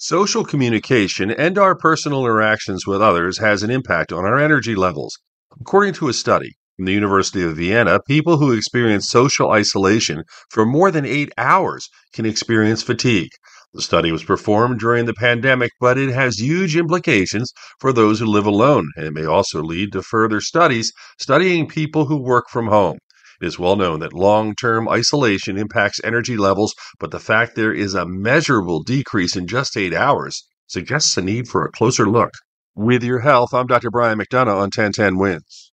Social communication and our personal interactions with others has an impact on our energy levels. According to a study from the University of Vienna, people who experience social isolation for more than eight hours can experience fatigue. The study was performed during the pandemic, but it has huge implications for those who live alone, and it may also lead to further studies studying people who work from home. It is well known that long term isolation impacts energy levels, but the fact there is a measurable decrease in just eight hours suggests a need for a closer look. With your health, I'm Dr. Brian McDonough on 1010 Wins.